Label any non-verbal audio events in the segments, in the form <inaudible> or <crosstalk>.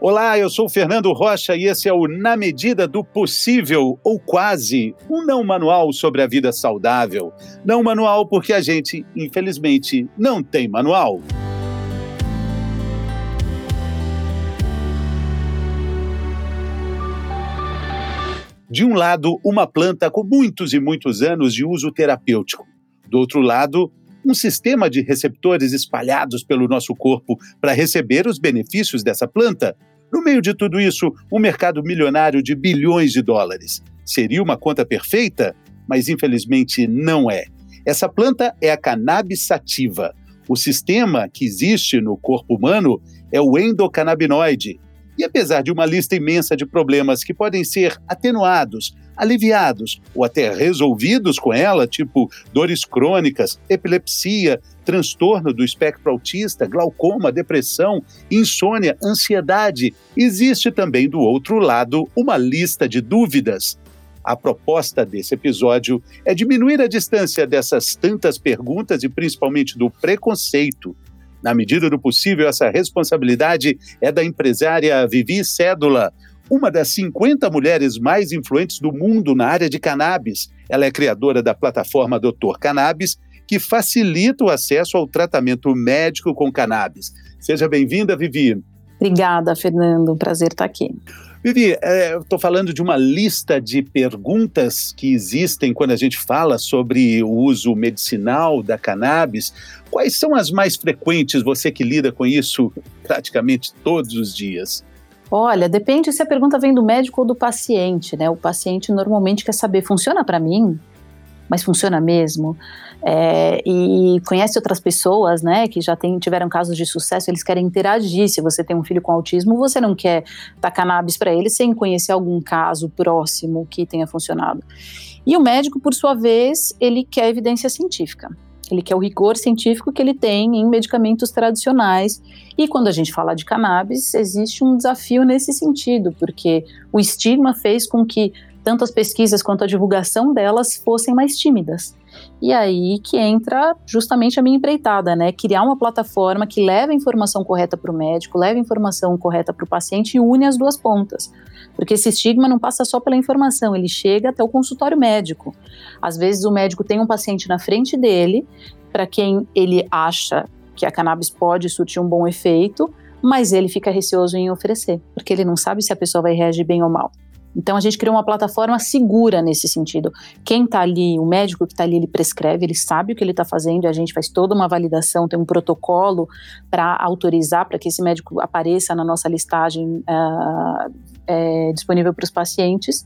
Olá, eu sou Fernando Rocha e esse é o Na Medida do Possível, ou quase, um não manual sobre a vida saudável. Não manual porque a gente, infelizmente, não tem manual. De um lado, uma planta com muitos e muitos anos de uso terapêutico. Do outro lado, um sistema de receptores espalhados pelo nosso corpo para receber os benefícios dessa planta no meio de tudo isso, um mercado milionário de bilhões de dólares. Seria uma conta perfeita? Mas infelizmente não é. Essa planta é a cannabis sativa. O sistema que existe no corpo humano é o endocannabinoide. E apesar de uma lista imensa de problemas que podem ser atenuados, aliviados ou até resolvidos com ela, tipo dores crônicas, epilepsia, transtorno do espectro autista, glaucoma, depressão, insônia, ansiedade, existe também do outro lado uma lista de dúvidas. A proposta desse episódio é diminuir a distância dessas tantas perguntas e principalmente do preconceito. Na medida do possível, essa responsabilidade é da empresária Vivi Cédula, uma das 50 mulheres mais influentes do mundo na área de cannabis. Ela é criadora da plataforma Doutor Cannabis, que facilita o acesso ao tratamento médico com cannabis. Seja bem-vinda, Vivi. Obrigada, Fernando. Prazer estar aqui. Vivi, é, eu estou falando de uma lista de perguntas que existem quando a gente fala sobre o uso medicinal da cannabis. Quais são as mais frequentes, você que lida com isso praticamente todos os dias? Olha, depende se a pergunta vem do médico ou do paciente, né? O paciente normalmente quer saber, funciona para mim? Mas funciona mesmo? É, e conhece outras pessoas, né, que já tem, tiveram casos de sucesso, eles querem interagir. Se você tem um filho com autismo, você não quer dar cannabis para ele sem conhecer algum caso próximo que tenha funcionado. E o médico, por sua vez, ele quer evidência científica. Ele quer o rigor científico que ele tem em medicamentos tradicionais. E quando a gente fala de cannabis, existe um desafio nesse sentido, porque o estigma fez com que tanto as pesquisas quanto a divulgação delas fossem mais tímidas. E aí que entra justamente a minha empreitada, né? Criar uma plataforma que leve a informação correta para o médico, leve a informação correta para o paciente e une as duas pontas. Porque esse estigma não passa só pela informação, ele chega até o consultório médico. Às vezes o médico tem um paciente na frente dele, para quem ele acha que a cannabis pode surtir um bom efeito, mas ele fica receoso em oferecer, porque ele não sabe se a pessoa vai reagir bem ou mal. Então a gente criou uma plataforma segura nesse sentido. Quem está ali, o médico que está ali, ele prescreve, ele sabe o que ele está fazendo, a gente faz toda uma validação, tem um protocolo para autorizar para que esse médico apareça na nossa listagem uh, é, disponível para os pacientes.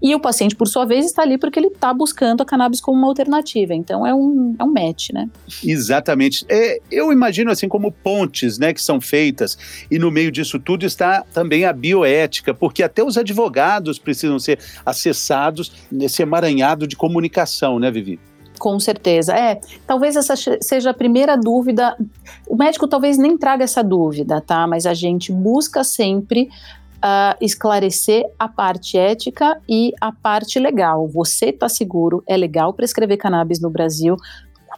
E o paciente, por sua vez, está ali porque ele está buscando a cannabis como uma alternativa. Então é um, é um match, né? Exatamente. É, eu imagino assim como pontes né, que são feitas, e no meio disso tudo está também a bioética, porque até os advogados precisam ser acessados nesse emaranhado de comunicação, né, Vivi? Com certeza. É, talvez essa seja a primeira dúvida. O médico talvez nem traga essa dúvida, tá? Mas a gente busca sempre uh, esclarecer a parte ética e a parte legal. Você está seguro, é legal prescrever cannabis no Brasil,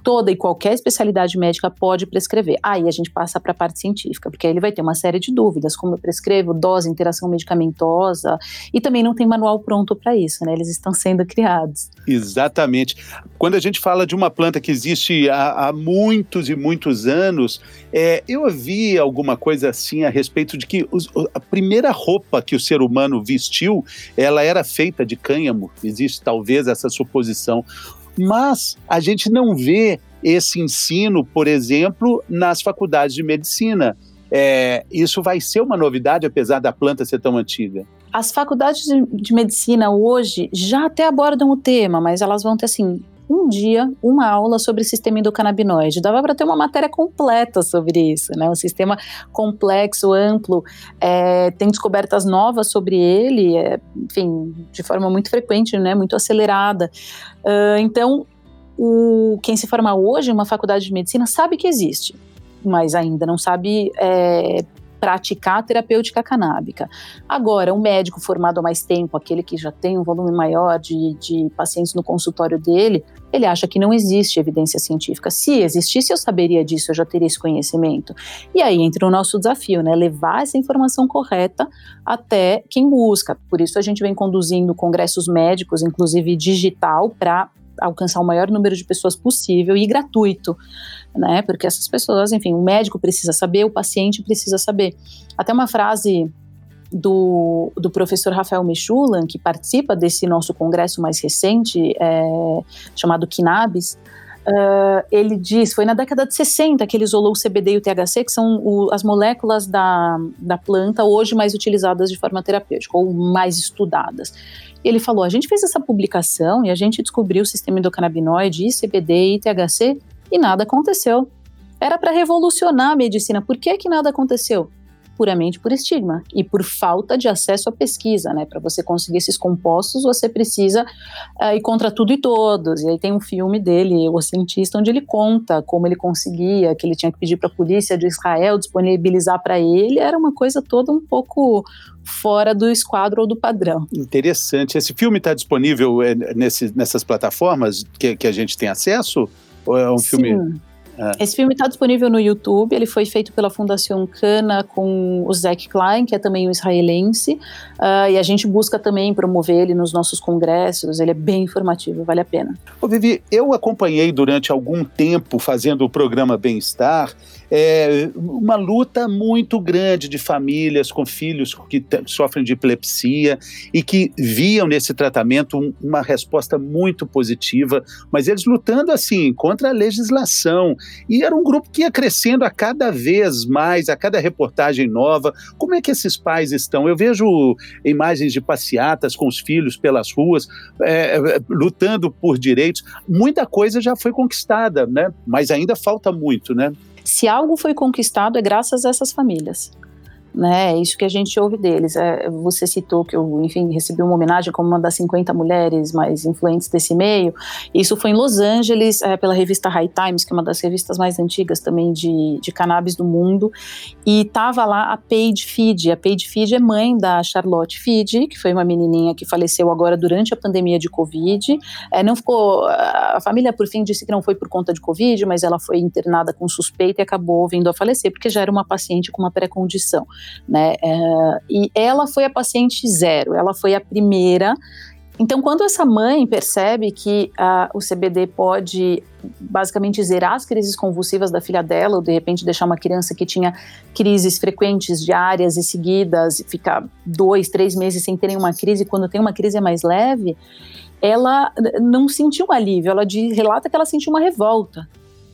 toda e qualquer especialidade médica pode prescrever. Aí a gente passa para a parte científica, porque aí ele vai ter uma série de dúvidas, como eu prescrevo, dose, interação medicamentosa, e também não tem manual pronto para isso, né? Eles estão sendo criados. Exatamente. Quando a gente fala de uma planta que existe há, há muitos e muitos anos, é, eu ouvi alguma coisa assim a respeito de que os, a primeira roupa que o ser humano vestiu, ela era feita de cânhamo. Existe talvez essa suposição mas a gente não vê esse ensino, por exemplo, nas faculdades de medicina. É, isso vai ser uma novidade, apesar da planta ser tão antiga. As faculdades de, de medicina hoje já até abordam o tema, mas elas vão ter assim um dia uma aula sobre o sistema endocannabinoide. Dava para ter uma matéria completa sobre isso, né? Um sistema complexo, amplo, é, tem descobertas novas sobre ele, é, enfim, de forma muito frequente, né? Muito acelerada. Uh, então, o, quem se forma hoje em uma faculdade de medicina sabe que existe, mas ainda não sabe é, praticar a terapêutica canábica. Agora, um médico formado há mais tempo, aquele que já tem um volume maior de, de pacientes no consultório dele, ele acha que não existe evidência científica. Se existisse, eu saberia disso, eu já teria esse conhecimento. E aí entra o nosso desafio, né? Levar essa informação correta até quem busca. Por isso a gente vem conduzindo congressos médicos, inclusive digital, para alcançar o maior número de pessoas possível e gratuito, né? Porque essas pessoas, enfim, o médico precisa saber, o paciente precisa saber. Até uma frase do, do professor Rafael Michulan, que participa desse nosso congresso mais recente, é, chamado Kinabis, Uh, ele diz, foi na década de 60 que ele isolou o CBD e o THC, que são o, as moléculas da, da planta hoje mais utilizadas de forma terapêutica, ou mais estudadas. Ele falou, a gente fez essa publicação e a gente descobriu o sistema endocannabinoide, CBD e THC, e nada aconteceu. Era para revolucionar a medicina. Por que, que nada aconteceu? Puramente por estigma e por falta de acesso à pesquisa, né? Para você conseguir esses compostos, você precisa uh, ir contra tudo e todos. E aí tem um filme dele, O Cientista, onde ele conta como ele conseguia, que ele tinha que pedir para a polícia de Israel disponibilizar para ele. Era uma coisa toda um pouco fora do esquadro ou do padrão. Interessante. Esse filme está disponível é, nesse, nessas plataformas que, que a gente tem acesso? Ou é um Sim. filme? É. Esse filme está disponível no YouTube. Ele foi feito pela Fundação Cana com o Zack Klein, que é também um israelense. Uh, e a gente busca também promover ele nos nossos congressos. Ele é bem informativo, vale a pena. Ô, Vivi, eu acompanhei durante algum tempo fazendo o programa Bem-Estar é, uma luta muito grande de famílias com filhos que sofrem de epilepsia e que viam nesse tratamento um, uma resposta muito positiva, mas eles lutando assim contra a legislação. E era um grupo que ia crescendo a cada vez mais, a cada reportagem nova. Como é que esses pais estão? Eu vejo imagens de passeatas com os filhos pelas ruas, é, é lutando por direitos. Muita coisa já foi conquistada, né? Mas ainda falta muito, né? Se algo foi conquistado, é graças a essas famílias né? É isso que a gente ouve deles. É, você citou que eu, enfim, recebi uma homenagem como uma das 50 mulheres mais influentes desse meio. Isso foi em Los Angeles, é, pela revista High Times, que é uma das revistas mais antigas também de, de cannabis do mundo. E tava lá a Paige Feed. A Paige Feed é mãe da Charlotte Feed, que foi uma menininha que faleceu agora durante a pandemia de Covid. É, não ficou. A família, por fim, disse que não foi por conta de Covid, mas ela foi internada com suspeita e acabou vindo a falecer, porque já era uma paciente com uma pré-condição né? É, e ela foi a paciente zero, ela foi a primeira. Então, quando essa mãe percebe que uh, o CBD pode basicamente zerar as crises convulsivas da filha dela, ou de repente deixar uma criança que tinha crises frequentes, diárias e seguidas, ficar dois, três meses sem ter nenhuma crise, quando tem uma crise é mais leve, ela não sentiu um alívio, ela de, relata que ela sentiu uma revolta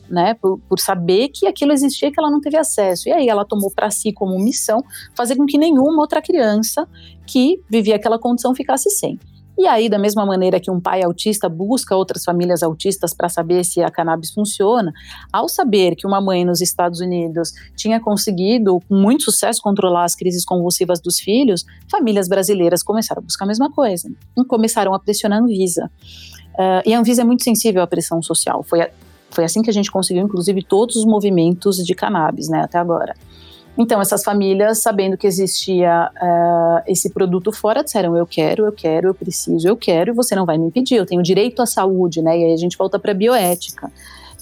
né, por, por, saber que aquilo existia que ela não teve acesso. E aí ela tomou para si como missão fazer com que nenhuma outra criança que vivia aquela condição ficasse sem. E aí, da mesma maneira que um pai autista busca outras famílias autistas para saber se a cannabis funciona, ao saber que uma mãe nos Estados Unidos tinha conseguido, com muito sucesso, controlar as crises convulsivas dos filhos, famílias brasileiras começaram a buscar a mesma coisa. E começaram a pressionar a Anvisa. Uh, e a Anvisa é muito sensível à pressão social. Foi foi assim que a gente conseguiu, inclusive, todos os movimentos de cannabis, né, até agora. Então, essas famílias, sabendo que existia uh, esse produto fora, disseram: eu quero, eu quero, eu preciso, eu quero, e você não vai me impedir, eu tenho direito à saúde, né? E aí a gente volta para a bioética.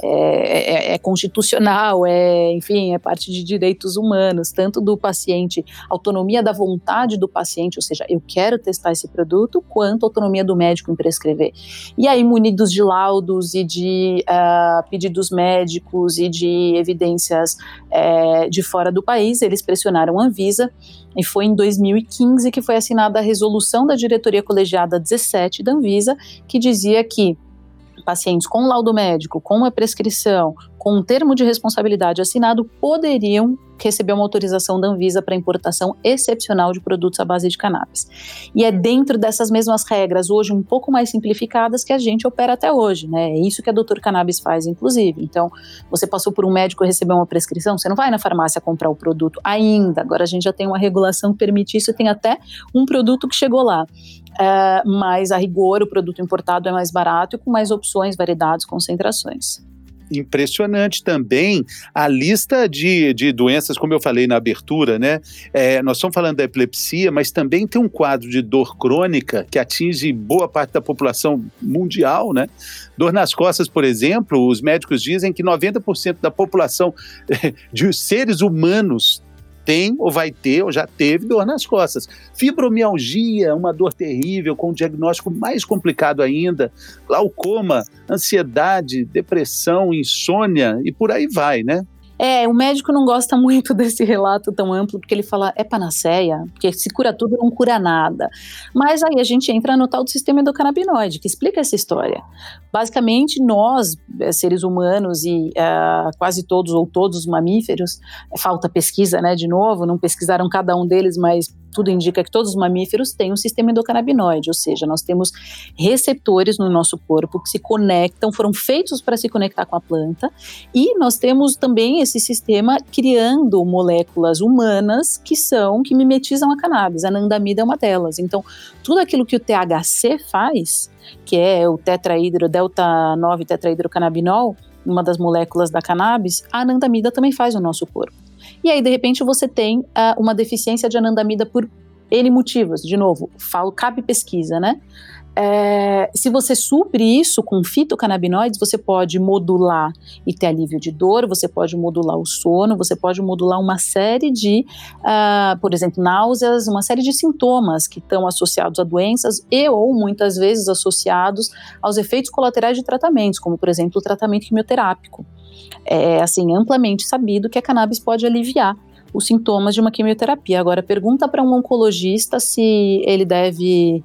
É, é, é, constitucional, é, enfim, é parte de direitos humanos, tanto do paciente, autonomia da vontade do paciente, ou seja, eu quero testar esse produto, quanto autonomia do médico em prescrever. E aí, munidos de laudos e de uh, pedidos médicos e de evidências uh, de fora do país, eles pressionaram a Anvisa e foi em 2015 que foi assinada a resolução da diretoria colegiada 17 da Anvisa, que dizia que pacientes com laudo médico, com uma prescrição, com um termo de responsabilidade assinado, poderiam receber uma autorização da Anvisa para importação excepcional de produtos à base de cannabis. E é dentro dessas mesmas regras, hoje um pouco mais simplificadas, que a gente opera até hoje, né? É isso que a Doutor Cannabis faz, inclusive. Então, você passou por um médico e recebeu uma prescrição, você não vai na farmácia comprar o produto ainda. Agora a gente já tem uma regulação que permite isso e tem até um produto que chegou lá. Uh, mas a rigor o produto importado é mais barato e com mais opções, variedades, concentrações. Impressionante também a lista de, de doenças, como eu falei na abertura, né? É, nós estamos falando da epilepsia, mas também tem um quadro de dor crônica que atinge boa parte da população mundial, né? Dor nas costas, por exemplo, os médicos dizem que 90% da população <laughs> de seres humanos tem ou vai ter ou já teve dor nas costas. Fibromialgia, uma dor terrível, com um diagnóstico mais complicado ainda. Glaucoma, ansiedade, depressão, insônia e por aí vai, né? É, o médico não gosta <laughs> muito desse relato tão amplo, porque ele fala, é panaceia, porque se cura tudo, não cura nada. Mas aí a gente entra no tal do sistema endocannabinoide, que explica essa história. Basicamente, nós, eh, seres humanos e uh, quase todos ou todos os mamíferos, falta pesquisa, né, de novo, não pesquisaram cada um deles, mas tudo indica que todos os mamíferos têm um sistema endocannabinoide, ou seja, nós temos receptores no nosso corpo que se conectam, foram feitos para se conectar com a planta, e nós temos também esse sistema criando moléculas humanas que são, que mimetizam a cannabis, a anandamida é uma delas. Então, tudo aquilo que o THC faz, que é o tetraídro, delta 9 tetraidrocannabinol, uma das moléculas da cannabis, a anandamida também faz no nosso corpo. E aí, de repente, você tem uh, uma deficiência de anandamida por N motivos. De novo, falo, cabe pesquisa, né? É, se você supre isso com fitocannabinoides, você pode modular e ter alívio de dor, você pode modular o sono, você pode modular uma série de, uh, por exemplo, náuseas, uma série de sintomas que estão associados a doenças e ou muitas vezes associados aos efeitos colaterais de tratamentos, como por exemplo o tratamento quimioterápico é assim amplamente sabido que a cannabis pode aliviar os sintomas de uma quimioterapia. Agora pergunta para um oncologista se ele deve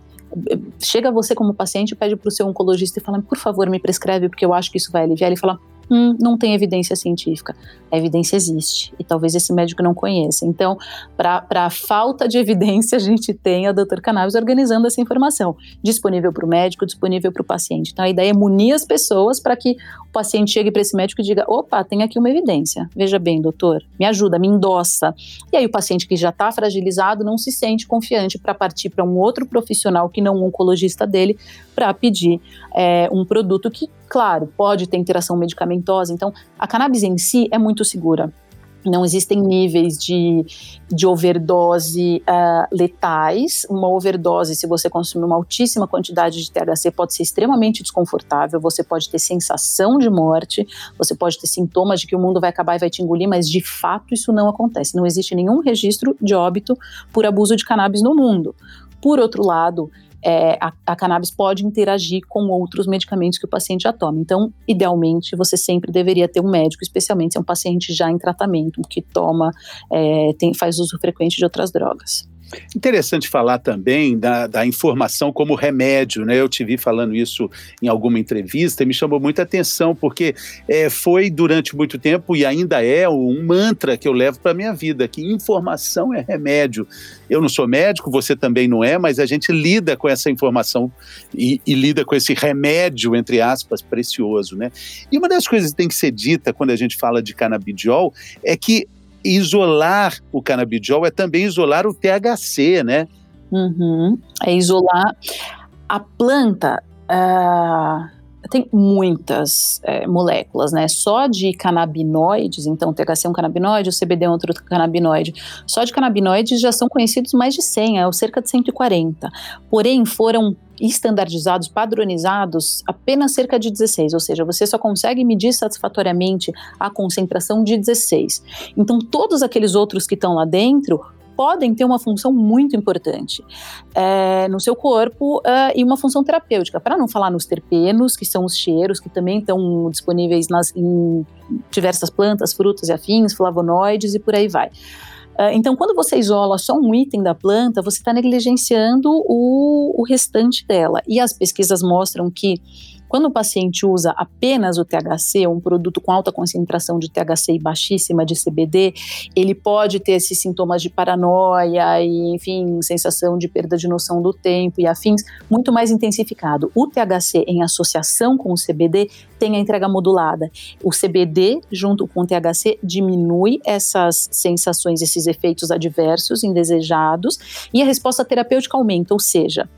chega você como paciente, pede para o seu oncologista e fala, por favor, me prescreve porque eu acho que isso vai aliviar. Ele fala, hum, não tem evidência científica. A evidência existe e talvez esse médico não conheça. Então, para a falta de evidência, a gente tem a Dr. Cannabis organizando essa informação, disponível para o médico, disponível para o paciente. Então, a ideia é munir as pessoas para que o paciente chegue para esse médico e diga: opa, tem aqui uma evidência. Veja bem, doutor, me ajuda, me endossa. E aí, o paciente que já está fragilizado não se sente confiante para partir para um outro profissional que não um oncologista dele para pedir é, um produto que, claro, pode ter interação medicamentosa. Então, a cannabis em si é muito segura. Não existem níveis de, de overdose uh, letais. Uma overdose, se você consumir uma altíssima quantidade de THC, pode ser extremamente desconfortável. Você pode ter sensação de morte, você pode ter sintomas de que o mundo vai acabar e vai te engolir, mas de fato isso não acontece. Não existe nenhum registro de óbito por abuso de cannabis no mundo. Por outro lado, é, a, a, cannabis pode interagir com outros medicamentos que o paciente já toma. Então, idealmente, você sempre deveria ter um médico, especialmente se é um paciente já em tratamento, que toma, é, tem, faz uso frequente de outras drogas. Interessante falar também da, da, informação como remédio, né? Eu te vi falando isso em alguma entrevista e me chamou muita atenção, porque é, foi durante muito tempo e ainda é um mantra que eu levo para a minha vida, que informação é remédio. Eu não sou médico, você também não é, mas a gente lida com essa informação e, e lida com esse remédio, entre aspas, precioso, né? E uma das coisas que tem que ser dita quando a gente fala de canabidiol é que isolar o canabidiol é também isolar o THC, né? Uhum. É isolar a planta. Uh tem muitas é, moléculas, né? Só de canabinoides, então THC é um canabinoide, o CBD é outro canabinoide. Só de canabinoides já são conhecidos mais de 100, é cerca de 140. Porém, foram estandardizados, padronizados apenas cerca de 16, ou seja, você só consegue medir satisfatoriamente a concentração de 16. Então, todos aqueles outros que estão lá dentro podem ter uma função muito importante é, no seu corpo é, e uma função terapêutica, para não falar nos terpenos, que são os cheiros, que também estão disponíveis nas, em diversas plantas, frutas e afins, flavonoides e por aí vai. Uh, então, quando você isola só um item da planta, você está negligenciando o, o restante dela. E as pesquisas mostram que quando o paciente usa apenas o THC, um produto com alta concentração de THC e baixíssima de CBD, ele pode ter esses sintomas de paranoia e, enfim, sensação de perda de noção do tempo e afins muito mais intensificado. O THC em associação com o CBD tem a entrega modulada. O CBD junto com o THC diminui essas sensações, esses efeitos adversos indesejados e a resposta terapêutica aumenta, ou seja,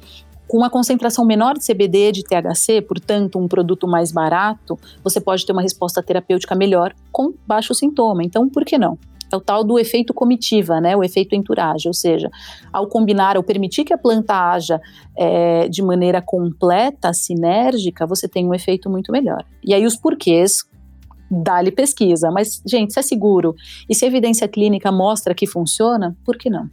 Com uma concentração menor de CBD de THC, portanto, um produto mais barato, você pode ter uma resposta terapêutica melhor com baixo sintoma. Então, por que não? É o tal do efeito comitiva, né? O efeito entourage, ou seja, ao combinar, ao permitir que a planta haja é, de maneira completa, sinérgica, você tem um efeito muito melhor. E aí os porquês dá-lhe pesquisa. Mas, gente, se é seguro e se a evidência clínica mostra que funciona, por que não?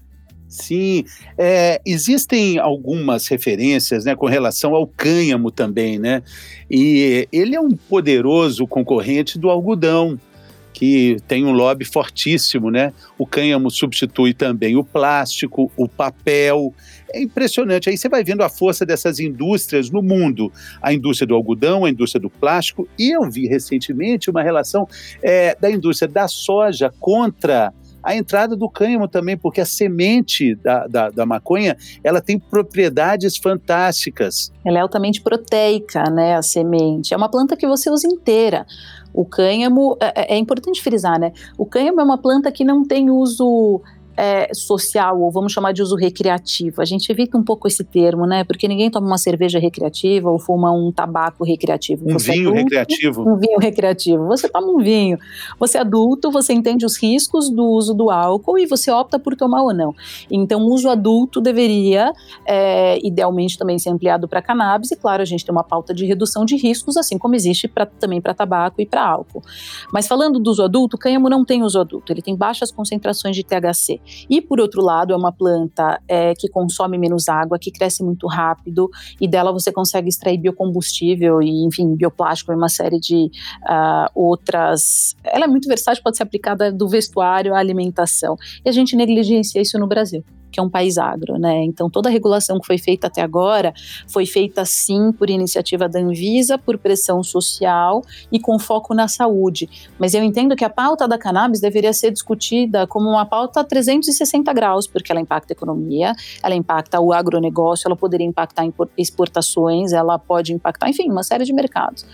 Sim, é, existem algumas referências né, com relação ao cânhamo também, né? E ele é um poderoso concorrente do algodão que tem um lobby fortíssimo, né? O cânhamo substitui também o plástico, o papel. É impressionante. Aí você vai vendo a força dessas indústrias no mundo. A indústria do algodão, a indústria do plástico. E eu vi recentemente uma relação é, da indústria da soja contra a entrada do cânhamo também, porque a semente da, da, da, maconha, ela tem propriedades fantásticas. Ela é altamente proteica, né, a semente. É uma planta que você usa inteira. O cânhamo, é, é, é importante frisar, né? O cânhamo é uma planta que não tem uso é, social, ou vamos chamar de uso recreativo. A gente evita um pouco esse termo, né? Porque ninguém toma uma cerveja recreativa ou fuma um tabaco recreativo. Um você vinho adulto, recreativo. Um vinho recreativo. Você toma um vinho. Você é adulto, você entende os riscos do uso do álcool e você opta por tomar ou não. Então, o uso adulto deveria, é, idealmente, também ser ampliado para cannabis. E, claro, a gente tem uma pauta de redução de riscos, assim como existe pra, também para tabaco e para álcool. Mas falando do uso adulto, o cânhamo não tem uso adulto. Ele tem baixas concentrações de THC. E por outro lado, é uma planta é, que consome menos água, que cresce muito rápido e dela você consegue extrair biocombustível e, enfim, bioplástico e uma série de uh, outras. Ela é muito versátil, pode ser aplicada do vestuário à alimentação. E a gente negligencia isso no Brasil que é um país agro, né? Então toda a regulação que foi feita até agora foi feita sim por iniciativa da Anvisa, por pressão social e com foco na saúde. Mas eu entendo que a pauta da cannabis deveria ser discutida como uma pauta 360 graus, porque ela impacta a economia, ela impacta o agronegócio, ela poderia impactar exportações, ela pode impactar, enfim, uma série de mercados.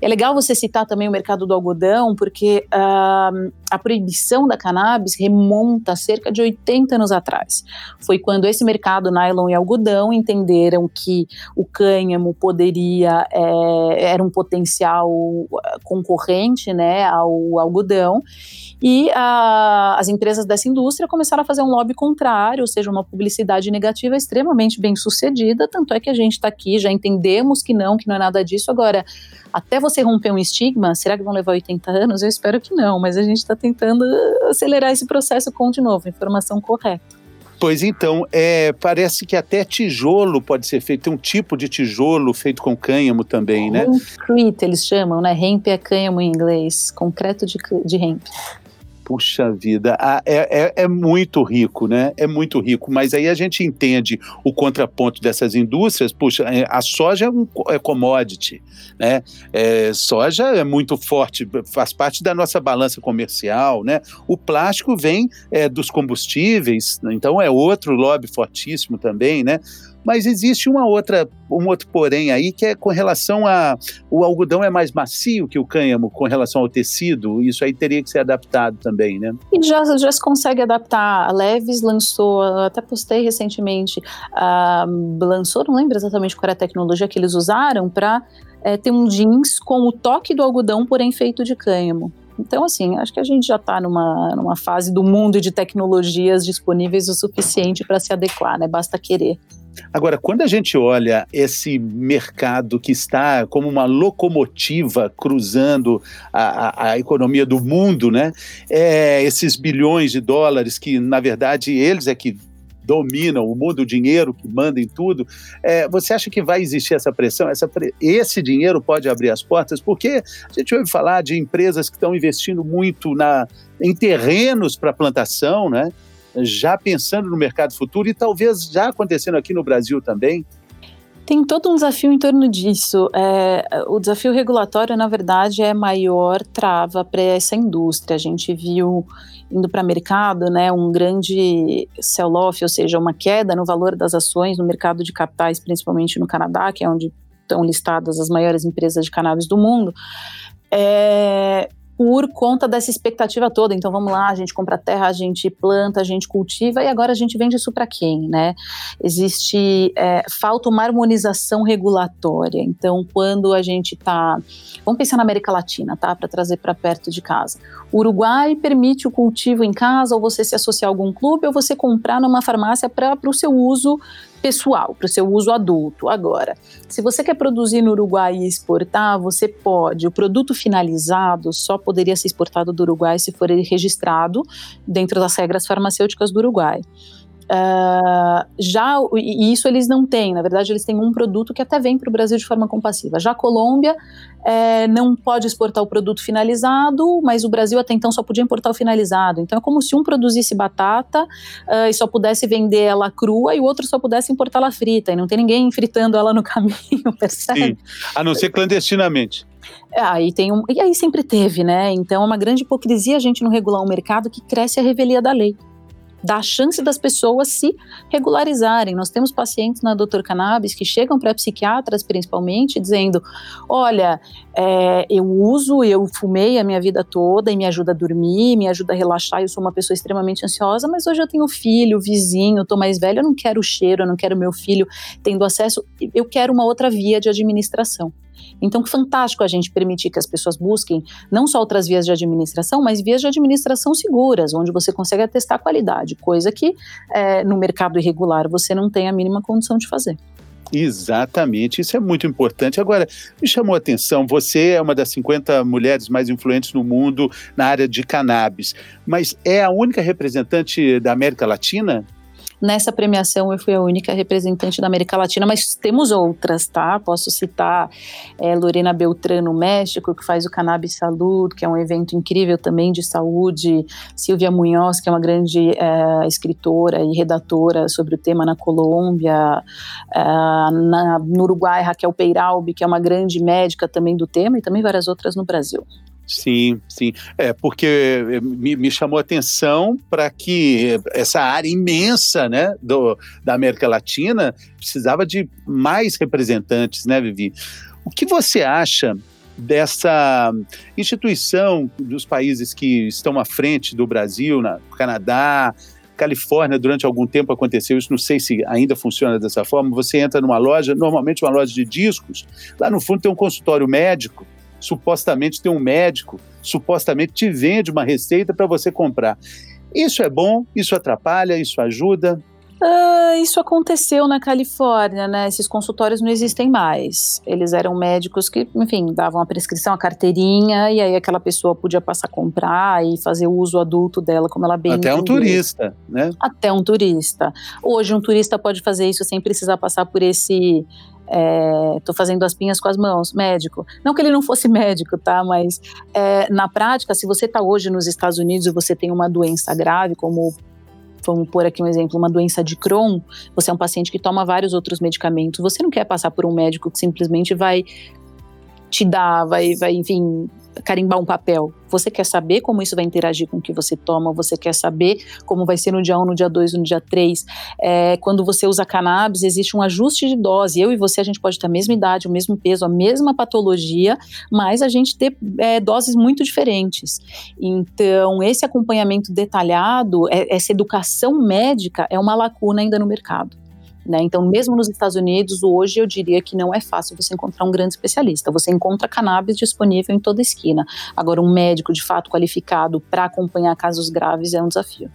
É legal você citar também o mercado do algodão, porque uh, a proibição da cannabis remonta a cerca de 80 anos atrás. Foi quando esse mercado nylon e algodão entenderam que o cânhamo poderia, é, era um potencial eh, concorrente né, ao algodão, e a, as empresas dessa indústria começaram a fazer um lobby contrário, ou seja, uma publicidade negativa extremamente bem sucedida, tanto é que a gente está aqui, já entendemos que não, que não é nada disso, agora até você romper um estigma, será que vão levar 80 anos? Eu espero que não, mas a gente está tentando acelerar esse processo com, de novo, informação correta. Pois então, é, parece que até tijolo pode ser feito, tem um tipo de tijolo feito com cânhamo também, né? Concrete, eles chamam, né? Hemp é cânhamo em inglês, concreto de, de hemp. Puxa vida, é, é, é, muito rico, né? É muito rico, mas aí a gente entende o contraponto dessas indústrias. Puxa, é, a soja é, um, é commodity, né? É, soja é muito forte, faz parte da nossa balança comercial, né? O plástico vem é, dos combustíveis, então é outro lobby fortíssimo também, né? Mas existe uma outra, um outro porém aí que é com relação a o algodão é mais macio que o cânhamo com relação ao tecido. Isso aí teria que ser adaptado também, né? E já, já se consegue adaptar. A Levis lançou, até postei recentemente, uh, lançou, não lembro exatamente qual era a tecnologia que eles usaram para é, ter um jeans com o toque do algodão, porém feito de cânhamo. Então, assim, acho que a gente já está numa, numa fase do mundo de tecnologias disponíveis o suficiente para se adequar, né? Basta querer. Agora, quando a gente olha esse mercado que está como uma locomotiva cruzando a, a, a economia do mundo, né? É, esses bilhões de dólares que, na verdade, eles é que dominam o mundo, o dinheiro que manda em tudo. É, você acha que vai existir essa pressão? Essa. Esse dinheiro pode abrir as portas? Porque a gente ouve falar de empresas que estão investindo muito na, em terrenos para plantação, né? Já pensando no mercado futuro e talvez já acontecendo aqui no Brasil também? Tem todo um desafio em torno disso. É, o desafio regulatório, na verdade, é a maior trava para essa indústria. A gente viu indo para o mercado, né, um grande sell-off, ou seja, uma queda no valor das ações no mercado de capitais, principalmente no Canadá, que é onde estão listadas as maiores empresas de cannabis do mundo. É, por conta dessa expectativa toda. Então vamos lá, a gente compra terra, a gente planta, a gente cultiva e agora a gente vende isso para quem, né? Existe é, falta uma harmonização regulatória. Então quando a gente está, vamos pensar na América Latina, tá? Para trazer para perto de casa. O Uruguai permite o cultivo em casa, ou você se associar a algum clube, ou você comprar numa farmácia para o seu uso pessoal, para o seu uso adulto. Agora, se você quer produzir no Uruguai e exportar, você pode. O produto finalizado só poderia ser exportado do Uruguai se for registrado dentro das regras farmacêuticas do Uruguai. Uh, já e isso eles não têm, na verdade eles têm um produto que até vem para o Brasil de forma compassiva. Já a Colômbia é, não pode exportar o produto finalizado, mas o Brasil até então só podia importar o finalizado. Então é como se um produzisse batata uh, e só pudesse vender ela crua e o outro só pudesse importar ela frita e não tem ninguém fritando ela no <laughs> caminho, percebe? Sim, a não ser clandestinamente. Aí tem um, e aí sempre teve, né? Então é uma grande hipocrisia a gente não regular um mercado que cresce a revelia da lei dá a chance das pessoas se regularizarem. Nós temos pacientes na Doutor Cannabis que chegam para psiquiatras, principalmente, dizendo: Olha, é, eu uso, eu fumei a minha vida toda e me ajuda a dormir, me ajuda a relaxar. Eu sou uma pessoa extremamente ansiosa, mas hoje eu tenho filho, vizinho, estou mais velho, eu não quero o cheiro, eu não quero meu filho tendo acesso, eu quero uma outra via de administração. Então, fantástico a gente permitir que as pessoas busquem não só outras vias de administração, mas vias de administração seguras, onde você consegue atestar qualidade, coisa que é, no mercado irregular você não tem a mínima condição de fazer. Exatamente, isso é muito importante. Agora, me chamou a atenção, você é uma das 50 mulheres mais influentes no mundo na área de cannabis, mas é a única representante da América Latina? Nessa premiação eu fui a única representante da América Latina, mas temos outras, tá? Posso citar é, Lorena Beltrán no México, que faz o Cannabis Salud, que é um evento incrível também de saúde. Silvia Munhoz, que é uma grande é, escritora e redatora sobre o tema na Colômbia. É, na, no Uruguai, Raquel Peiralbi, que é uma grande médica também do tema, e também várias outras no Brasil. Sim, sim. É, porque eh, me, me chamou a atenção para que essa área imensa né, do, da América Latina precisava de mais representantes, né, Vivi? O que você acha dessa instituição dos países que estão à frente do Brasil, na Canadá, Califórnia, durante algum tempo aconteceu isso, não sei se ainda funciona dessa forma. Você entra numa loja, normalmente uma loja de discos, lá no fundo tem um consultório médico supostamente tem um médico, supostamente te vende uma receita para você comprar. Isso é bom? Isso atrapalha? Isso ajuda? Uh, isso aconteceu na Califórnia, né? Esses consultórios não existem mais. Eles eram médicos que, enfim, davam a prescrição, a carteirinha, e aí aquela pessoa podia passar a comprar e fazer o uso adulto dela, como ela bem Até um turista, né? Até um turista. Hoje, um turista pode fazer isso sem precisar passar por esse estou é, fazendo as pinhas com as mãos, médico. Não que ele não fosse <laughs> médico, tá? Mas é, na prática, se você está hoje nos Estados Unidos e você tem uma doença grave, como vamos pôr aqui um exemplo, uma doença de Crohn, você é um paciente que toma vários outros medicamentos, você não quer passar por um médico que simplesmente vai te dar, vai, vai enfim, carimbar um papel. Você quer saber como isso vai interagir com o que você toma, você quer saber como vai ser no dia 1, no dia 2, no dia 3. É, quando você usa cannabis, existe um ajuste de dose. Eu e você, a gente pode ter a mesma idade, o mesmo peso, a mesma patologia, mas a gente ter é, doses muito diferentes. Então, esse acompanhamento detalhado, é, essa educação médica é uma lacuna ainda no mercado. Né? Então, mesmo nos Estados Unidos, hoje eu diria que não é fácil você encontrar um grande especialista. Você encontra cannabis disponível em toda esquina. Agora, um médico de fato qualificado para acompanhar casos graves é um desafio.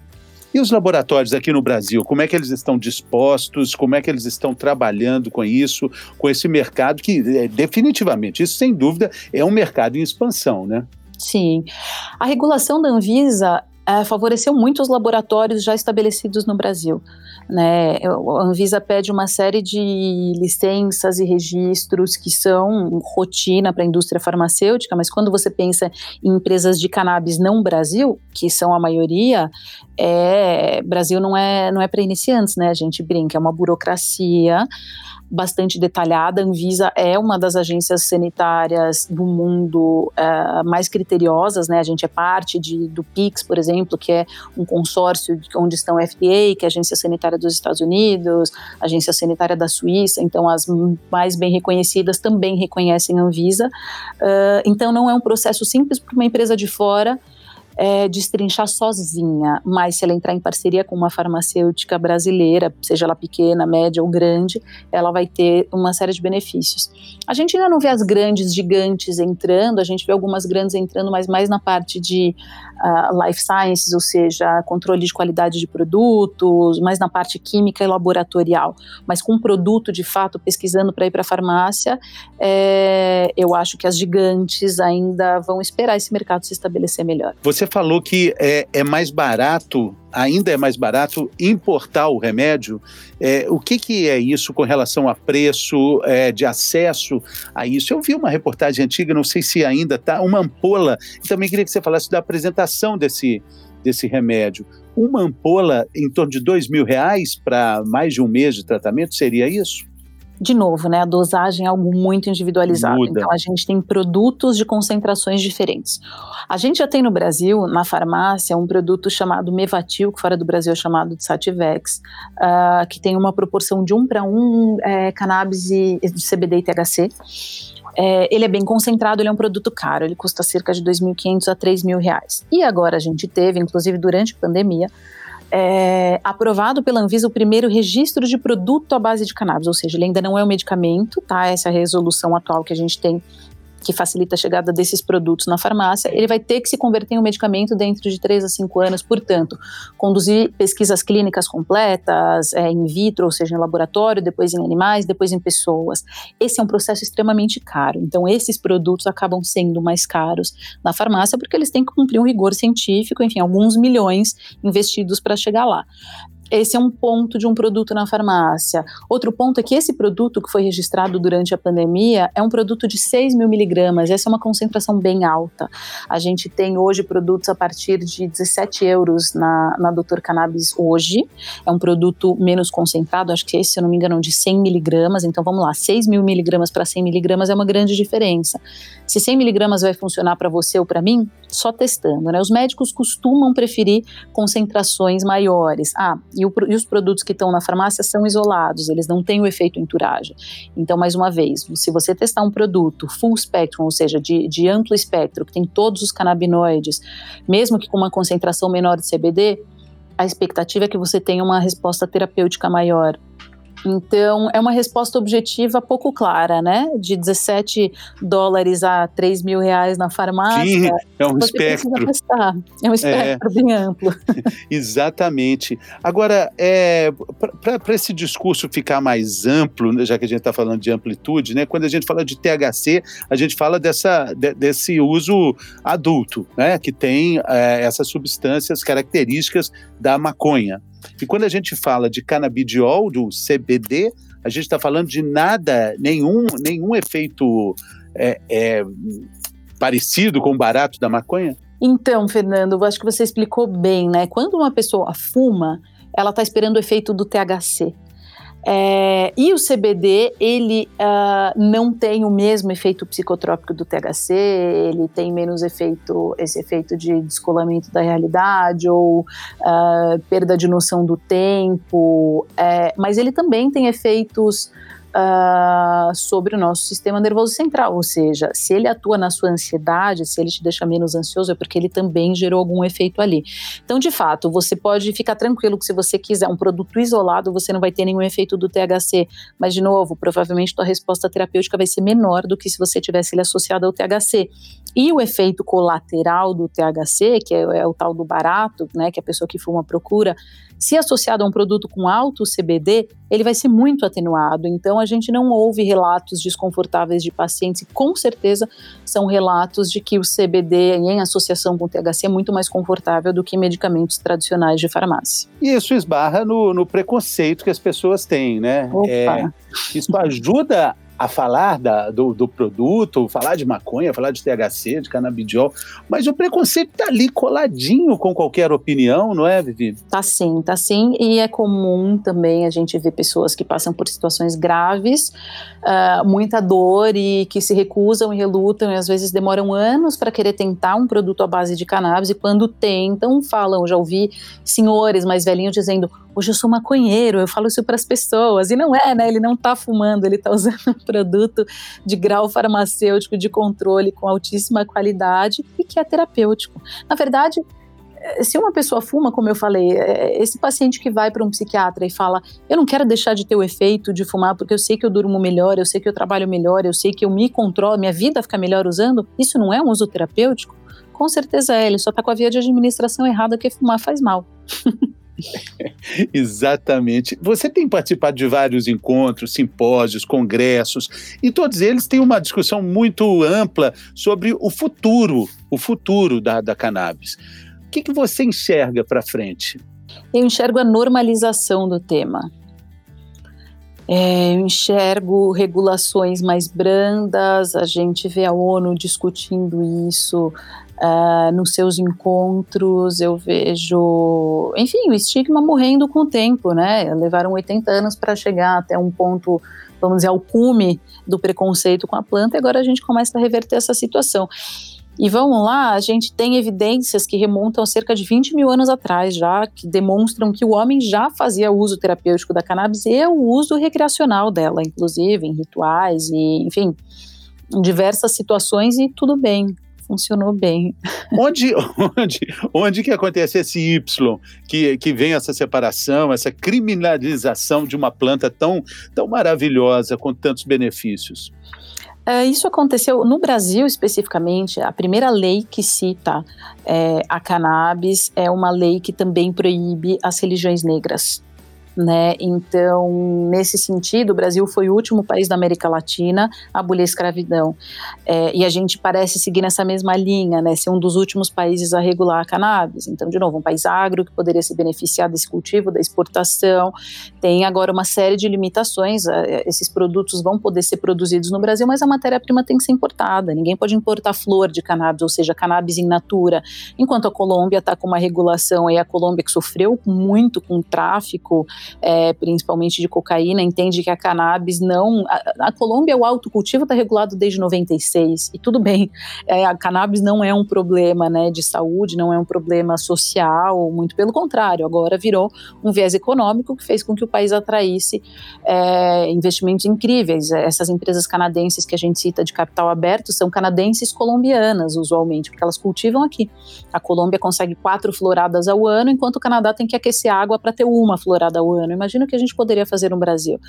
E os laboratórios aqui no Brasil, como é que eles estão dispostos? Como é que eles estão trabalhando com isso, com esse mercado que é, definitivamente, isso sem dúvida, é um mercado em expansão, né? Sim. A regulação da Anvisa é, favoreceu muito os laboratórios já estabelecidos no Brasil. Né? A Anvisa pede uma série de licenças e registros que são rotina para a indústria farmacêutica, mas quando você pensa em empresas de cannabis não Brasil, que são a maioria, é Brasil não é não é para iniciantes, né? A gente brinca, é uma burocracia bastante detalhada. A Anvisa é uma das agências sanitárias do mundo uh, mais criteriosas, né? A gente é parte de, do PIX, por exemplo, que é um consórcio onde estão a FDA, que é a Agência Sanitária dos Estados Unidos, a Agência Sanitária da Suíça, então as mais bem reconhecidas também reconhecem a Anvisa. Uh, então não é um processo simples para uma empresa de fora é, destrinchar sozinha, mas se ela entrar em parceria com uma farmacêutica brasileira, seja ela pequena, média ou grande, ela vai ter uma série de benefícios. A gente ainda não vê as grandes gigantes entrando, a gente vê algumas grandes entrando, mas mais na parte de uh, life sciences, ou seja, controle de qualidade de produtos, mais na parte química e laboratorial. Mas com produto, de fato, pesquisando para ir para a farmácia, é, eu acho que as gigantes ainda vão esperar esse mercado se estabelecer melhor. Você falou que é, é mais barato, ainda é mais barato importar o remédio. É, o que, que é isso com relação a preço, é, de acesso a isso? Eu vi uma reportagem antiga, não sei se ainda está, uma ampola. Também queria que você falasse da apresentação desse, desse remédio. Uma ampola em torno de dois mil reais para mais de um mês de tratamento, seria isso? De novo, né, a dosagem é algo muito individualizado. Muda. Então a gente tem produtos de concentrações diferentes. A gente já tem no Brasil, na farmácia, um produto chamado Mevatil, que fora do Brasil é chamado de Sativex, uh, que tem uma proporção de um para um é, cannabis e CBD e THC. É, ele é bem concentrado, ele é um produto caro, ele custa cerca de 2.500 a 3.000 reais. E agora a gente teve, inclusive durante a pandemia, é, aprovado pela Anvisa o primeiro registro de produto à base de cannabis, ou seja, ele ainda não é um medicamento, tá? Essa é resolução atual que a gente tem que facilita a chegada desses produtos na farmácia, ele vai ter que se converter em um medicamento dentro de 3 a 5 anos, portanto, conduzir pesquisas clínicas completas, é, in vitro, ou seja, em laboratório, depois em animais, depois em pessoas. Esse é um processo extremamente caro. Então, esses produtos acabam sendo mais caros na farmácia porque eles têm que cumprir um rigor científico, enfim, alguns milhões investidos para chegar lá. Esse é um ponto de um produto na farmácia. Outro ponto é que esse produto que foi registrado durante a pandemia é um produto de 6 mil miligramas. Essa é uma concentração bem alta. A gente tem hoje produtos a partir de 17 euros na, na Dr. Cannabis hoje. É um produto menos concentrado, acho que esse, se eu não me engano, de 100 miligramas. Então vamos lá, 6 mil miligramas para 100 miligramas é uma grande diferença. Se 100 miligramas vai funcionar para você ou para mim, só testando. Né? Os médicos costumam preferir concentrações maiores. Ah, e, o, e os produtos que estão na farmácia são isolados, eles não têm o efeito enturagem. Então, mais uma vez, se você testar um produto full spectrum, ou seja, de, de amplo espectro, que tem todos os canabinoides, mesmo que com uma concentração menor de CBD, a expectativa é que você tenha uma resposta terapêutica maior. Então, é uma resposta objetiva pouco clara, né? De 17 dólares a 3 mil reais na farmácia. Sim, é um espectro. É um espectro é. bem amplo. <laughs> Exatamente. Agora, é, para esse discurso ficar mais amplo, né, já que a gente está falando de amplitude, né? Quando a gente fala de THC, a gente fala dessa, de, desse uso adulto, né? Que tem é, essas substâncias características da maconha. E quando a gente fala de canabidiol, do CBD, a gente está falando de nada, nenhum, nenhum efeito é, é, parecido com o barato da maconha? Então, Fernando, acho que você explicou bem, né? Quando uma pessoa fuma, ela está esperando o efeito do THC. É, e o CBD, ele uh, não tem o mesmo efeito psicotrópico do THC, ele tem menos efeito, esse efeito de descolamento da realidade ou uh, perda de noção do tempo, é, mas ele também tem efeitos uh, sobre o nosso sistema nervoso central, ou seja, se ele atua na sua ansiedade, se ele te deixa menos ansioso, é porque ele também gerou algum efeito ali. Então, de fato, você pode ficar tranquilo que se você quiser um produto isolado, você não vai ter nenhum efeito do THC, mas de novo, provavelmente tua resposta terapêutica vai ser menor do que se você tivesse ele associado ao THC. E o efeito colateral do THC, que é, é o tal do barato, né, que a pessoa que fuma procura, se associado a um produto com alto CBD, ele vai ser muito atenuado. Então, a gente não ouve relatos desconfortáveis de pacientes, e com certeza são relatos de que o CBD, em associação com o THC, é muito mais confortável do que medicamentos tradicionais de farmácia. E isso esbarra no, no preconceito que as pessoas têm, né? É, isso ajuda a falar da, do, do, produto, falar de maconha, falar de THC, de canabidiol, mas o preconceito está ali coladinho com qualquer opinião, não é, Vivi? Tá sim, tá sim, e é comum também a gente ver pessoas que passam por situações graves, uh, muita dor e que se recusam e relutam e às vezes demoram anos para querer tentar um produto à base de cannabis e quando tentam falam, já ouvi senhores mais velhinhos dizendo hoje eu sou maconheiro, eu falo isso para as pessoas. E não é, né? Ele não está fumando, ele está usando produto de grau farmacêutico de controle com altíssima qualidade e que é terapêutico. Na verdade, eh, se uma pessoa fuma, como eu falei, eh, esse paciente que vai para um psiquiatra e fala: Eu não quero deixar de ter o efeito de fumar porque eu sei que eu durmo melhor, eu sei que eu trabalho melhor, eu sei que eu me controlo, minha vida fica melhor usando, isso não é um uso terapêutico? Com certeza é, ele só está com a via de administração errada que fumar faz mal. <laughs> <laughs> Exatamente. Você tem participado de vários encontros, simpósios, congressos, e todos eles têm uma discussão muito ampla sobre o futuro, o futuro da, da cannabis. O que, que você enxerga para frente? Eu enxergo a normalização do tema. É, eu enxergo regulações mais brandas, a gente vê a ONU discutindo isso, Uh, nos seus encontros, eu vejo, enfim, o estigma morrendo com o tempo, né? Levaram 80 anos para chegar até um ponto, vamos dizer, ao cume do preconceito com a planta, e agora a gente começa a reverter essa situação. E vamos lá, a gente tem evidências que remontam a cerca de 20 mil anos atrás já, que demonstram que o homem já fazia uso terapêutico da cannabis e o uso recreacional dela, inclusive em rituais e, enfim, em diversas situações e tudo bem funcionou bem. Onde, <laughs> onde, onde que acontece esse Y, que, que vem essa separação, essa criminalização de uma planta tão, tão maravilhosa, com tantos benefícios? É, isso aconteceu no Brasil especificamente. A primeira lei que cita é, a cannabis é uma lei que também proíbe as religiões negras né? Então, nesse sentido, o Brasil foi o último país da América Latina a abolir a escravidão. É, e a gente parece seguir nessa mesma linha, né? Ser um dos últimos países a regular a cannabis. Então, de novo, um país agro que poderia se beneficiar desse cultivo, da exportação. Tem agora uma série de limitações. É, esses produtos vão poder ser produzidos no Brasil, mas a matéria-prima tem que ser importada. Ninguém pode importar flor de cannabis, ou seja, cannabis in natura. Enquanto a Colômbia está com uma regulação, aí a Colômbia que sofreu muito com o tráfico é, principalmente de cocaína, entende que a cannabis não. A, a Colômbia, o autocultivo está regulado desde 96, e tudo bem, é, a cannabis não é um problema né, de saúde, não é um problema social, muito pelo contrário, agora virou um viés econômico que fez com que o país atraísse é, investimentos incríveis. Essas empresas canadenses que a gente cita de capital aberto são canadenses colombianas, usualmente, porque elas cultivam aqui. A Colômbia consegue quatro floradas ao ano, enquanto o Canadá tem que aquecer água para ter uma florada ao ano. Imagina o que a gente poderia fazer no Brasil.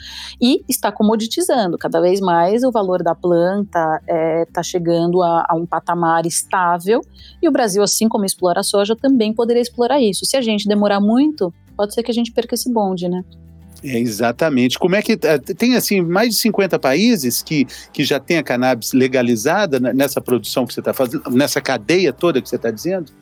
E está comoditizando cada vez mais o valor da planta, está é, tá chegando a, a, um patamar estável, e o Brasil, assim como explora a soja, também poderia explorar isso. Se a gente demorar muito, pode ser que a gente perca esse bonde, né? É, exatamente. Como é que é, tem assim mais de 50 países que, que já tem a cannabis legalizada nessa produção que você está fazendo, nessa cadeia toda que você está dizendo?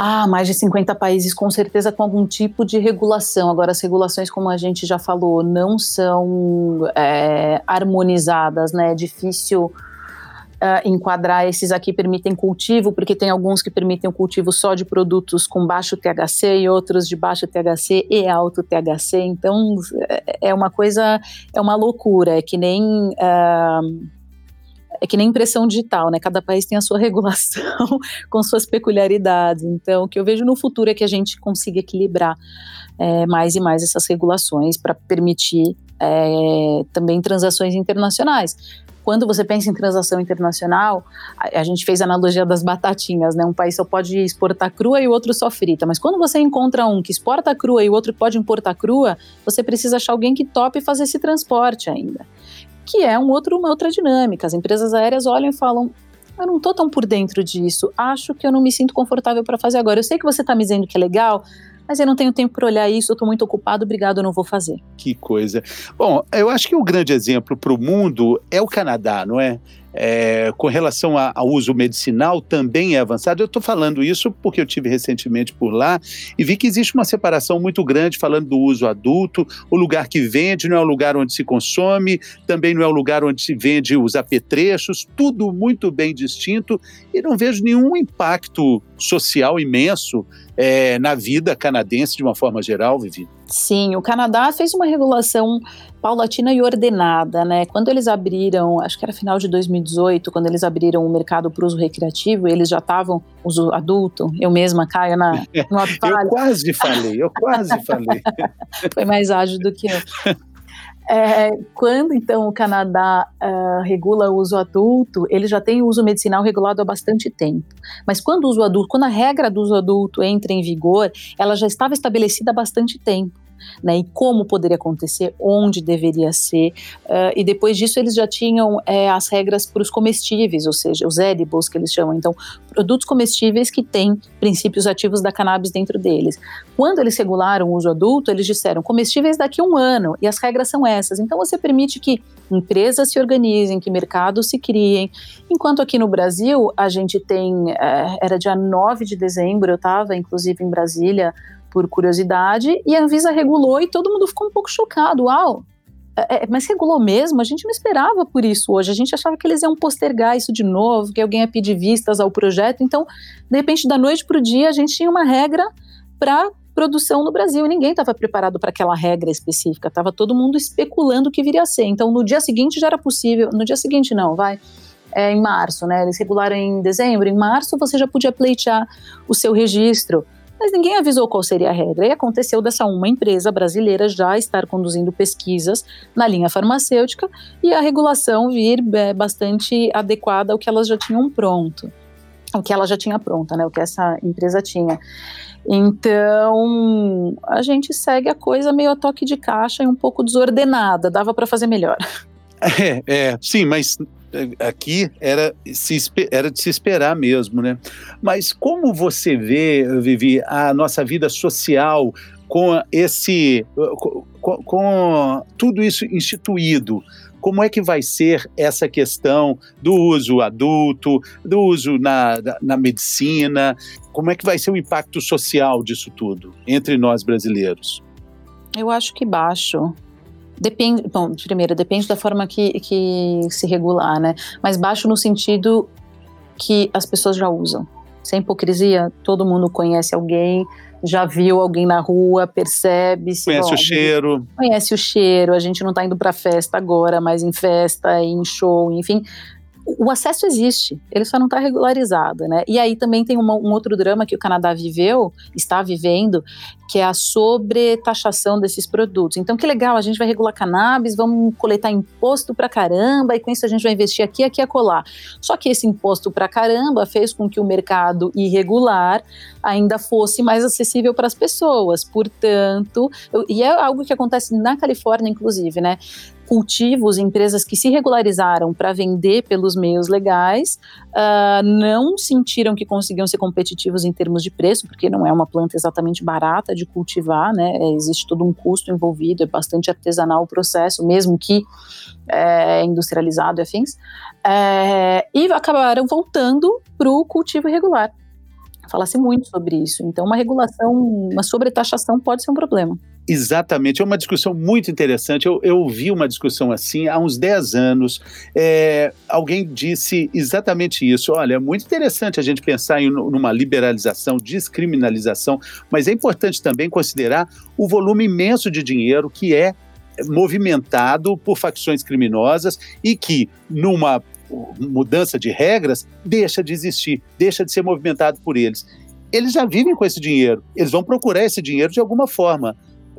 Ah, mais de 50 países com certeza com algum tipo de regulação. Agora, as regulações, como a gente já falou, não são é, harmonizadas, né? É difícil Uh, enquadrar esses aqui permitem cultivo, porque tem alguns que permitem o cultivo só de produtos com baixo THC e outros de baixo THC e alto THC. Então é, é uma coisa, é uma loucura. É que nem uh, é que nem impressão digital, né? Cada país tem a sua <laughs> regulação com suas peculiaridades. Então, o que eu vejo no futuro é que a gente consiga equilibrar é, mais e mais essas regulações para permitir é, também transações internacionais. Quando você pensa em transação internacional, a, a, gente fez a analogia das batatinhas, né? Um país só pode exportar crua e o outro só frita. Mas quando você encontra um que exporta crua e o outro pode importar crua, você precisa achar alguém que tope fazer esse transporte ainda que é um outro, uma outra dinâmica. As empresas aéreas olham e falam: eu não estou tão por dentro disso, acho que eu não me sinto confortável para fazer agora. Eu sei que você está me dizendo que é legal, mas eu não tenho tempo para olhar isso, eu estou muito ocupado, obrigado, eu não vou fazer. Que coisa. Bom, eu acho que o grande exemplo para o mundo é o Canadá, não é? É, com relação ao uso medicinal também é avançado. Eu estou falando isso porque eu tive recentemente por lá e vi que existe uma separação muito grande falando do uso adulto. O lugar que vende não é o lugar onde se consome, também não é o lugar onde se vende os apetrechos, tudo muito bem distinto e não vejo nenhum impacto social imenso é, na vida canadense de uma forma geral, Vivi. Sim, o Canadá fez uma regulação paulatina e ordenada, né? Quando eles abriram, acho que era final de 2018, quando eles abriram o mercado para uso recreativo, eles já estavam uso adulto. Eu mesma caio na no Eu quase falei, eu quase <laughs> falei. Foi mais ágil do que eu. É, quando então o Canadá uh, regula o uso adulto, ele já tem o uso medicinal regulado há bastante tempo. Mas quando o uso adulto, quando a regra do uso adulto entra em vigor, ela já estava estabelecida há bastante tempo né, e como poderia acontecer, onde deveria ser. Uh, e depois disso, eles já tinham é, as regras para os comestíveis, ou seja, os edibles que eles chamam. Então, produtos comestíveis que têm princípios ativos da cannabis dentro deles. Quando eles regularam o uso adulto, eles disseram comestíveis daqui a um ano, e as regras são essas. Então, você permite que empresas se organizem, que mercados se criem. Enquanto aqui no Brasil, a gente tem, é, era dia 9 de dezembro, eu estava inclusive em Brasília por curiosidade, e a Anvisa regulou e todo mundo ficou um pouco chocado. Uau! É, é, mas regulou mesmo? A gente não esperava por isso hoje. A gente achava que eles iam postergar isso de novo, que alguém ia pedir vistas ao projeto. Então, de repente, da noite para o dia, a gente tinha uma regra para produção no Brasil e ninguém estava preparado para aquela regra específica. Estava todo mundo especulando o que viria a ser. Então, no dia seguinte já era possível. No dia seguinte, não, vai. É, em março, né? Eles regularam em dezembro. Em março, você já podia pleitear o seu registro mas ninguém avisou qual seria a regra. E aconteceu dessa uma empresa brasileira já estar conduzindo pesquisas na linha farmacêutica e a regulação vir é, bastante adequada ao que elas já tinham pronto. O que ela já tinha pronta, né? O que essa empresa tinha. Então, a gente segue a coisa meio a toque de caixa e um pouco desordenada. Dava para fazer melhor. <laughs> É, é, sim, mas aqui era, se, era de se esperar mesmo, né? Mas como você vê, Vivi, a nossa vida social com esse, com, com tudo isso instituído? Como é que vai ser essa questão do uso adulto, do uso na, na medicina? Como é que vai ser o impacto social disso tudo entre nós brasileiros? Eu acho que baixo. Depende, bom, primeiro, depende da forma que, que se regular, né? Mas baixo no sentido que as pessoas já usam. Sem hipocrisia, todo mundo conhece alguém, já viu alguém na rua, percebe. Se, conhece bom, o cheiro. Conhece o cheiro, a gente não está indo para festa agora, mas em festa, em show, enfim o acesso existe, ele só não está regularizado, né? E aí também tem uma, um outro drama que o Canadá viveu, está vivendo, que é a sobretaxação desses produtos. Então, que legal, a gente vai regular cannabis, vamos coletar imposto pra caramba, e com isso a gente vai investir aqui, aqui, acolá. Só que esse imposto pra caramba fez com que o mercado irregular ainda fosse mais acessível para as pessoas. Portanto, e é algo que acontece na Califórnia, inclusive, né? Cultivos, empresas que se regularizaram para vender pelos meios legais, uh, não sentiram que conseguiam ser competitivos em termos de preço, porque não é uma planta exatamente barata de cultivar, né? É, existe todo um custo envolvido, é bastante artesanal o processo, mesmo que é, industrializado e afins, é, e acabaram voltando para o cultivo irregular. Fala-se muito sobre isso. Então, uma regulação, uma sobretaxação pode ser um problema. Exatamente, é uma discussão muito interessante. Eu, eu ouvi uma discussão assim há uns 10 anos. É, alguém disse exatamente isso. Olha, é muito interessante a gente pensar em numa liberalização, descriminalização, mas é importante também considerar o volume imenso de dinheiro que é movimentado por facções criminosas e que, numa mudança de regras, deixa de existir, deixa de ser movimentado por eles. Eles já vivem com esse dinheiro, eles vão procurar esse dinheiro de alguma forma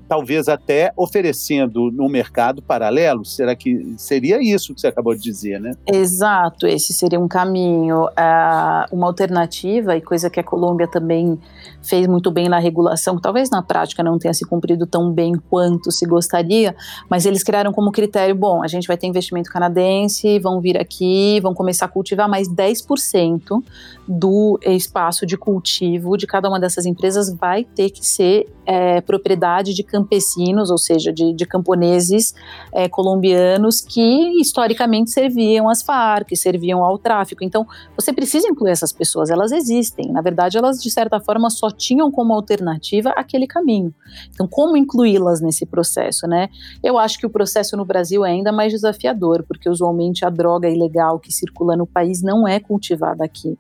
talvez até oferecendo no mercado paralelo. Será que seria isso que você acabou de dizer, né? Exato, esse seria um caminho. Uh, uma alternativa, e coisa que a Colômbia também fez muito bem na regulação, talvez na prática não tenha se cumprido tão bem quanto se gostaria, mas eles criaram como critério: bom, a gente vai ter investimento canadense, vão vir aqui, vão começar a cultivar mais 10% do espaço de cultivo de cada uma dessas empresas vai ter que ser é, propriedade de campesinos, ou seja, de, de camponeses é, colombianos que historicamente serviam às Farc, serviam ao tráfico. Então, você precisa incluir essas pessoas, elas existem. Na verdade, elas de certa forma só tinham como alternativa aquele caminho. Então, como incluí-las nesse processo, né? Eu acho que o processo no Brasil é ainda mais desafiador, porque usualmente a droga ilegal que circula no país não é cultivada aqui.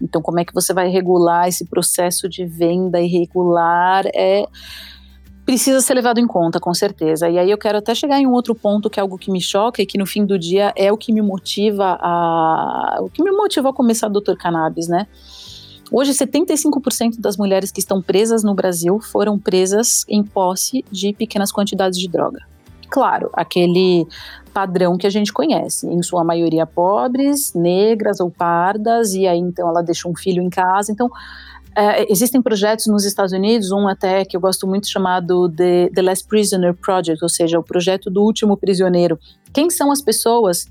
Então, como é que você vai regular esse processo de venda irregular? É precisa ser levado em conta, com certeza. E aí eu quero até chegar em um outro ponto que é algo que me choca e que no fim do dia é o que me motiva a o que me motiva a começar a Doutor Cannabis, né? Hoje, 75% das mulheres que estão presas no Brasil foram presas em posse de pequenas quantidades de droga. Claro, aquele padrão que a gente conhece, em sua maioria pobres, negras ou pardas, e aí então ela deixa um filho em casa. Então, é, existem projetos nos Estados Unidos, um até que eu gosto muito chamado The, The Last Prisoner Project, ou seja, o projeto do último prisioneiro. Quem são as pessoas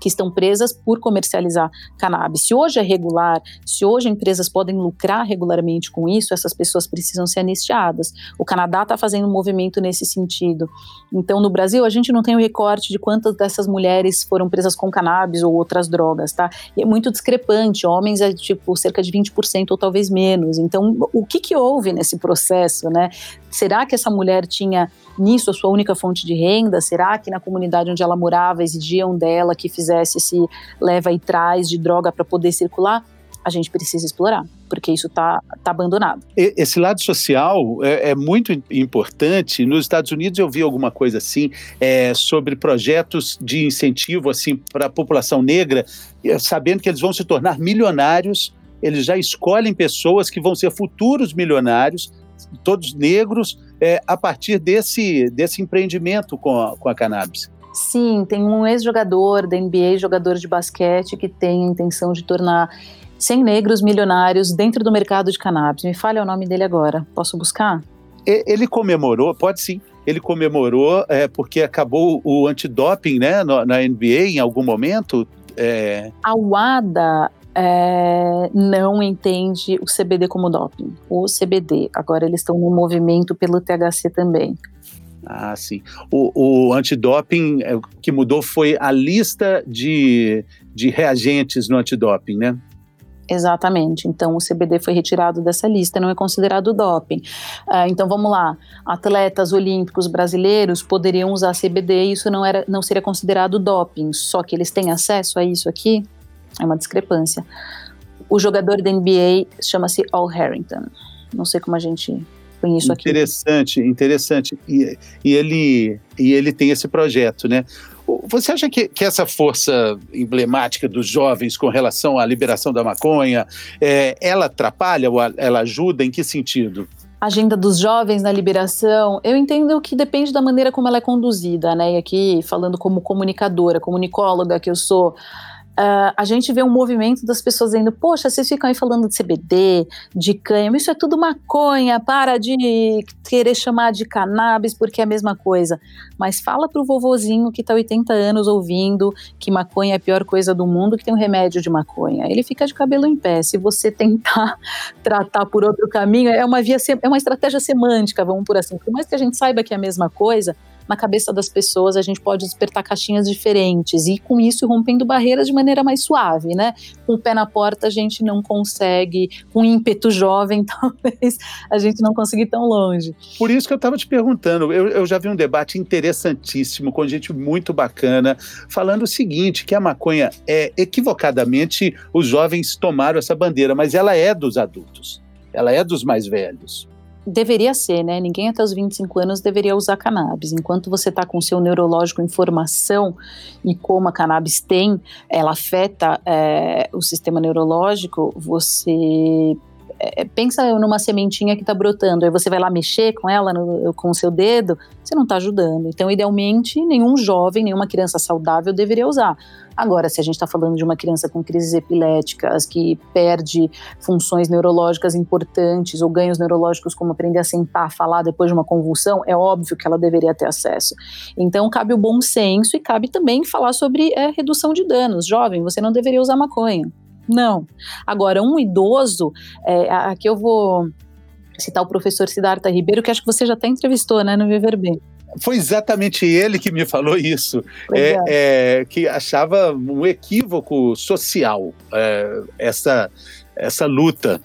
que estão presas por comercializar cannabis. Se hoje é regular, se hoje empresas podem lucrar regularmente com isso, essas pessoas precisam ser anistiadas. O Canadá está fazendo um movimento nesse sentido. Então, no Brasil, a gente não tem o recorte de quantas dessas mulheres foram presas com cannabis ou outras drogas, tá? E é muito discrepante. Homens é tipo cerca de 20% ou talvez menos. Então, o que, que houve nesse processo, né? Será que essa mulher tinha nisso a sua única fonte de renda? Será que na comunidade onde ela morava exigiam dela que fizesse esse leva e traz de droga para poder circular? a gente precisa explorar, porque isso está tá abandonado. Esse lado social é, é, muito importante. Nos Estados Unidos eu vi alguma coisa assim é, sobre projetos de incentivo assim para a população negra, sabendo que eles vão se tornar milionários. Eles já escolhem pessoas que vão ser futuros milionários todos negros, é, a partir desse, desse empreendimento com a, com a cannabis. Sim, tem um ex-jogador da NBA, jogador de basquete, que tem a intenção de tornar 100 negros milionários dentro do mercado de cannabis. Me fale o nome dele agora. Posso buscar? Ele comemorou, pode sim. Ele comemorou é, porque acabou o antidoping né, na NBA em algum momento. É... A WADA é, não entende o CBD como doping. O CBD. Agora eles estão no movimento pelo THC também. Ah, sim. O, o antidoping é, que mudou foi a lista de, de reagentes no antidoping, né? Exatamente. Então, o CBD foi retirado dessa lista, não é considerado doping. Uh, então, vamos lá. Atletas olímpicos brasileiros poderiam usar CBD e isso não, era, não seria considerado doping. Só que eles têm acesso a isso aqui? É uma discrepância. O jogador da NBA chama-se Al Harrington. Não sei como a gente isso aqui. Interessante, interessante. E, e, ele, e ele tem esse projeto, né? Você acha que, que, essa força emblemática dos jovens com relação à liberação da maconha, é, ela atrapalha ou ela ajuda? Em que sentido? agenda dos jovens na liberação, eu entendo que depende da maneira como ela é conduzida, né? E aqui, falando como comunicadora, comunicóloga que eu sou, Uh, a gente vê um movimento das pessoas dizendo: Poxa, vocês ficam aí falando de CBD, de cânhamo, isso é tudo maconha, para de querer chamar de cannabis porque é a mesma coisa. Mas fala pro vovozinho que tá 80 anos ouvindo que maconha é a pior coisa do mundo, que tem um remédio de maconha. Ele fica de cabelo em pé. Se você tentar <laughs> tratar por outro caminho, é uma via, é uma estratégia semântica, vamos por assim. Por mais que a gente saiba que é a mesma coisa, na cabeça das pessoas a gente pode despertar caixinhas diferentes e com isso rompendo barreiras de maneira mais suave, né? Com o pé na porta a gente não consegue, com ímpeto jovem <laughs> talvez a gente não consiga ir tão longe. Por isso que eu estava te perguntando, eu, eu já vi um debate interessantíssimo com gente muito bacana falando o seguinte, que a maconha é equivocadamente os jovens tomaram essa bandeira, mas ela é dos adultos, ela é dos mais velhos deveria ser, né? Ninguém até os 25 anos deveria usar cannabis. Enquanto você está com seu neurológico em formação e como a cannabis tem, ela afeta é, o sistema neurológico, você é, pensa numa sementinha que está brotando, aí você vai lá mexer com ela no, com o seu dedo, você não está ajudando. Então, idealmente, nenhum jovem, nenhuma criança saudável deveria usar. Agora, se a gente está falando de uma criança com crises epiléticas, que perde funções neurológicas importantes ou ganhos neurológicos, como aprender a sentar, falar depois de uma convulsão, é óbvio que ela deveria ter acesso. Então, cabe o bom senso e cabe também falar sobre é, redução de danos. Jovem, você não deveria usar maconha. Não. Agora, um idoso, é, aqui eu vou citar o professor Siddhartha Ribeiro, que acho que você já até entrevistou, né, no Viver Bem. Foi exatamente ele que me falou isso, é, é, que achava um equívoco social é, essa, essa luta.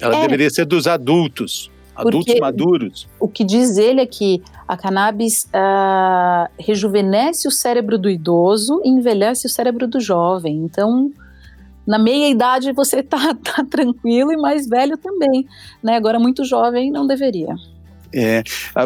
Ela é. deveria ser dos adultos, adultos Porque maduros. O que diz ele é que a cannabis uh, rejuvenesce o cérebro do idoso e envelhece o cérebro do jovem. Então, na meia idade você tá, <laughs> tá tranquilo e mais velho também, né? Agora muito jovem não deveria. É,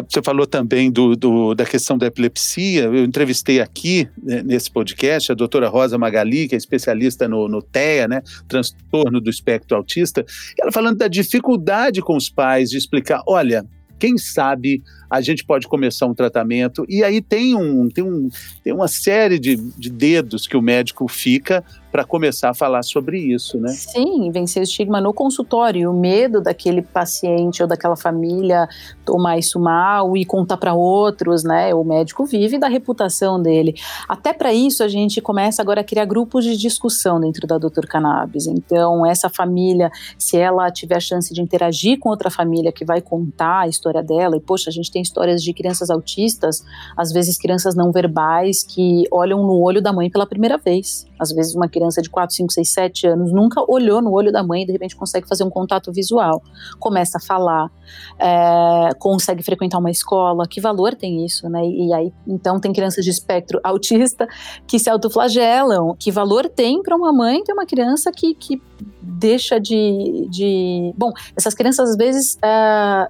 você falou também do, do, da questão da epilepsia. Eu entrevistei aqui né, nesse podcast a doutora Rosa Magali, que é especialista no, no TEA, né, transtorno do espectro autista. Ela falando da dificuldade com os pais de explicar: olha, quem sabe a gente pode começar um tratamento. E aí tem, um, tem, um, tem uma série de, de dedos que o médico fica para começar a falar sobre isso, né? Sim, vencer o estigma no consultório, o medo daquele paciente ou daquela família tomar isso mal e contar para outros, né? O médico vive da reputação dele. Até para isso a gente começa agora a criar grupos de discussão dentro da Doutor Cannabis. Então, essa família, se ela tiver a chance de interagir com outra família que vai contar a história dela, e poxa, a gente tem histórias de crianças autistas, às vezes crianças não verbais, que olham no olho da mãe pela primeira vez. Às vezes uma criança de 4, 5, 6, 7 anos nunca olhou no olho da mãe e de repente consegue fazer um contato visual, começa a falar, é, consegue frequentar uma escola. Que valor tem isso, né? E aí, então, tem crianças de espectro autista que se autoflagelam. Que valor tem para uma mãe ter uma criança que, que deixa de, de. Bom, essas crianças às vezes. É,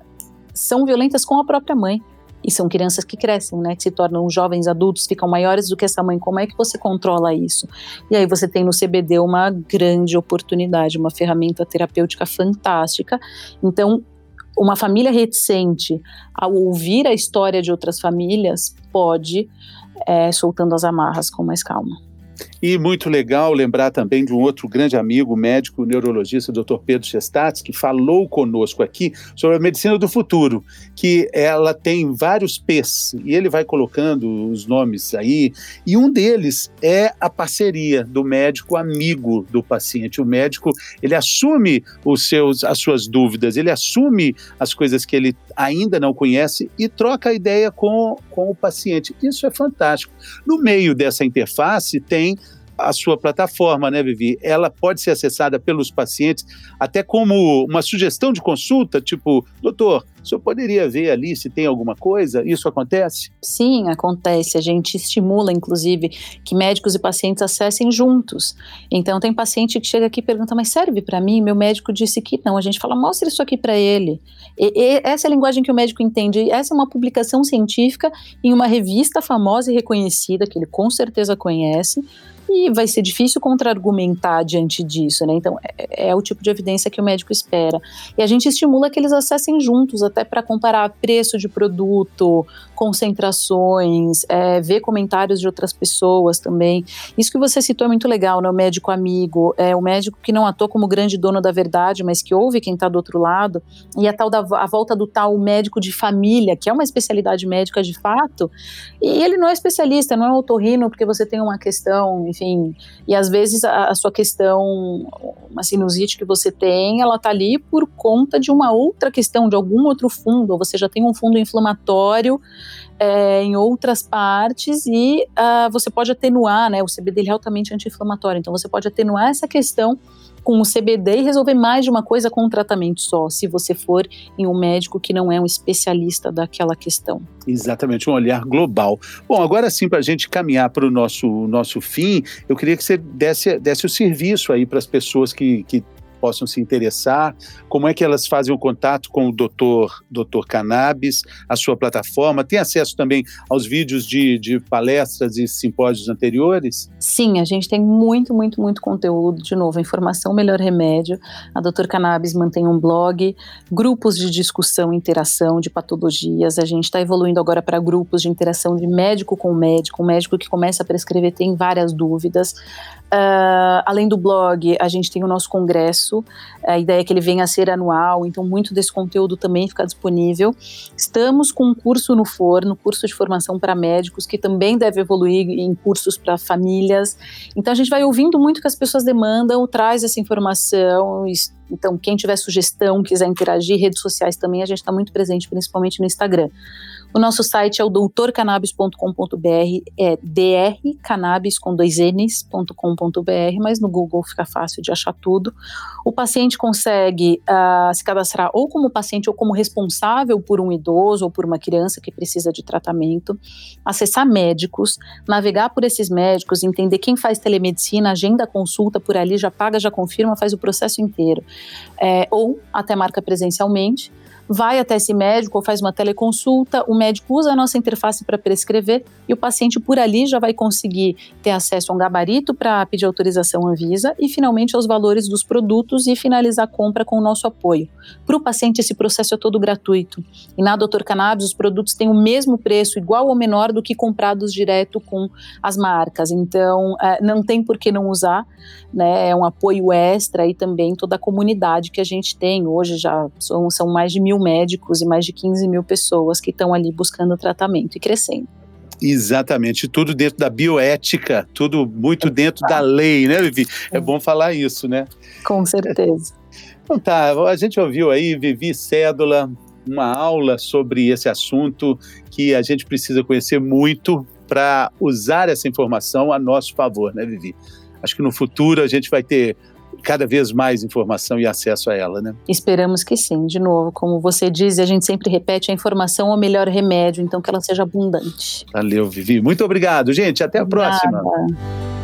são violentas com a própria mãe. E são crianças que crescem, né? Que se tornam jovens adultos, ficam maiores do que essa mãe. Como é que você controla isso? E aí você tem no CBD uma grande oportunidade, uma ferramenta terapêutica fantástica. Então, uma família reticente ao ouvir a história de outras famílias pode é, soltando as amarras com mais calma. E muito legal lembrar também de um outro grande amigo, médico neurologista, Dr. Pedro Chestats, que falou conosco aqui sobre a medicina do futuro, que ela tem vários P's, e ele vai colocando os nomes aí, e um deles é a parceria do médico amigo do paciente. O médico, ele assume os seus, as suas dúvidas, ele assume as coisas que ele ainda não conhece e troca a ideia com, com o paciente. Isso é fantástico. No meio dessa interface tem a sua plataforma, né, Vivi? Ela pode ser acessada pelos pacientes até como uma sugestão de consulta, tipo, doutor, o senhor poderia ver ali se tem alguma coisa? Isso acontece? Sim, acontece. A gente estimula, inclusive, que médicos e pacientes acessem juntos. Então, tem paciente que chega aqui e pergunta, mas serve para mim? Meu médico disse que não. A gente fala, mostre isso aqui para ele. E, e, essa é a linguagem que o médico entende. Essa é uma publicação científica em uma revista famosa e reconhecida, que ele com certeza conhece, e vai ser difícil contra-argumentar diante disso, né? Então, é, é, o tipo de evidência que o médico espera. E a gente estimula que eles acessem juntos, até para comparar preço de produto, concentrações, é, ver comentários de outras pessoas também. Isso que você citou é muito legal, né? O médico amigo, é o médico que não atua como grande dono da verdade, mas que ouve quem está do outro lado. E a tal da a volta do tal médico de família, que é uma especialidade médica de fato, e ele não é especialista, não é otorrino, porque você tem uma questão, enfim, e às vezes a, a sua questão, uma sinusite que você tem, ela tá ali por conta de uma outra questão, de algum outro fundo, ou você já tem um fundo inflamatório é, em outras partes e uh, você pode atenuar, né? O CBD é altamente anti-inflamatório, então você pode atenuar essa questão com o CBD e resolver mais de uma coisa com um tratamento só, se você for em um médico que não é um especialista daquela questão. Exatamente, um olhar global. Bom, agora sim, para a gente caminhar para o nosso, nosso fim, eu queria que você desse, desse o serviço aí para as pessoas que, que possam se interessar? Como é que elas fazem o contato com o doutor, doutor Cannabis, a sua plataforma? Tem acesso também aos vídeos de, de palestras e simpósios anteriores? Sim, a gente tem muito, muito, muito conteúdo. De novo, informação melhor remédio. A doutor Cannabis mantém um blog, grupos de discussão e interação de patologias. A gente está evoluindo agora para grupos de interação de médico com médico. O médico que começa a prescrever tem várias dúvidas. Uh, além do blog, a gente tem o nosso congresso, a ideia é que ele venha a ser anual, então muito desse conteúdo também fica disponível. Estamos com um curso no forno, curso de formação para médicos, que também deve evoluir em cursos para famílias. Então a gente vai ouvindo muito que as pessoas demandam, traz essa informação, Então, quem tiver sugestão, quiser interagir, redes sociais também, a gente está muito presente, principalmente no Instagram. O nosso site é o doutorcannabis.com.br, é drcannabis com dois n's.com.br, mas no Google fica fácil de achar tudo. O paciente consegue uh, se cadastrar ou como paciente ou como responsável por um idoso ou por uma criança que precisa de tratamento, acessar médicos, navegar por esses médicos, entender quem faz telemedicina, agenda consulta por ali, já paga, já confirma, faz o processo inteiro. É, ou até marca presencialmente vai até esse médico ou faz uma teleconsulta, o médico usa a nossa interface para prescrever e o paciente por ali já vai conseguir ter acesso a um gabarito para pedir autorização Anvisa e finalmente aos valores dos produtos e finalizar a compra com o nosso apoio. Para o paciente esse processo é todo gratuito. E na Doutor Cannabis os produtos têm o mesmo preço, igual ou menor do que comprados direto com as marcas, então é, não tem por que não usar, né, é um apoio extra e também toda a comunidade que a gente tem, hoje já são, são mais de mil mil médicos e mais de 15 mil pessoas que estão ali buscando tratamento e crescendo. Exatamente, tudo dentro da bioética, tudo muito dentro da lei, né, Vivi? É bom falar isso, né? Com certeza. Então tá, a gente ouviu aí, Vivi Cédula, uma aula sobre esse assunto que a gente precisa conhecer muito para usar essa informação a nosso favor, né, Vivi? Acho que no futuro a gente vai ter cada vez mais informação e acesso a ela, né? Esperamos que sim. De novo, como você diz, e a gente sempre repete, a informação é o melhor remédio, então que ela seja abundante. Valeu, Vivi. Muito obrigado, gente. Até a Obrigada. próxima.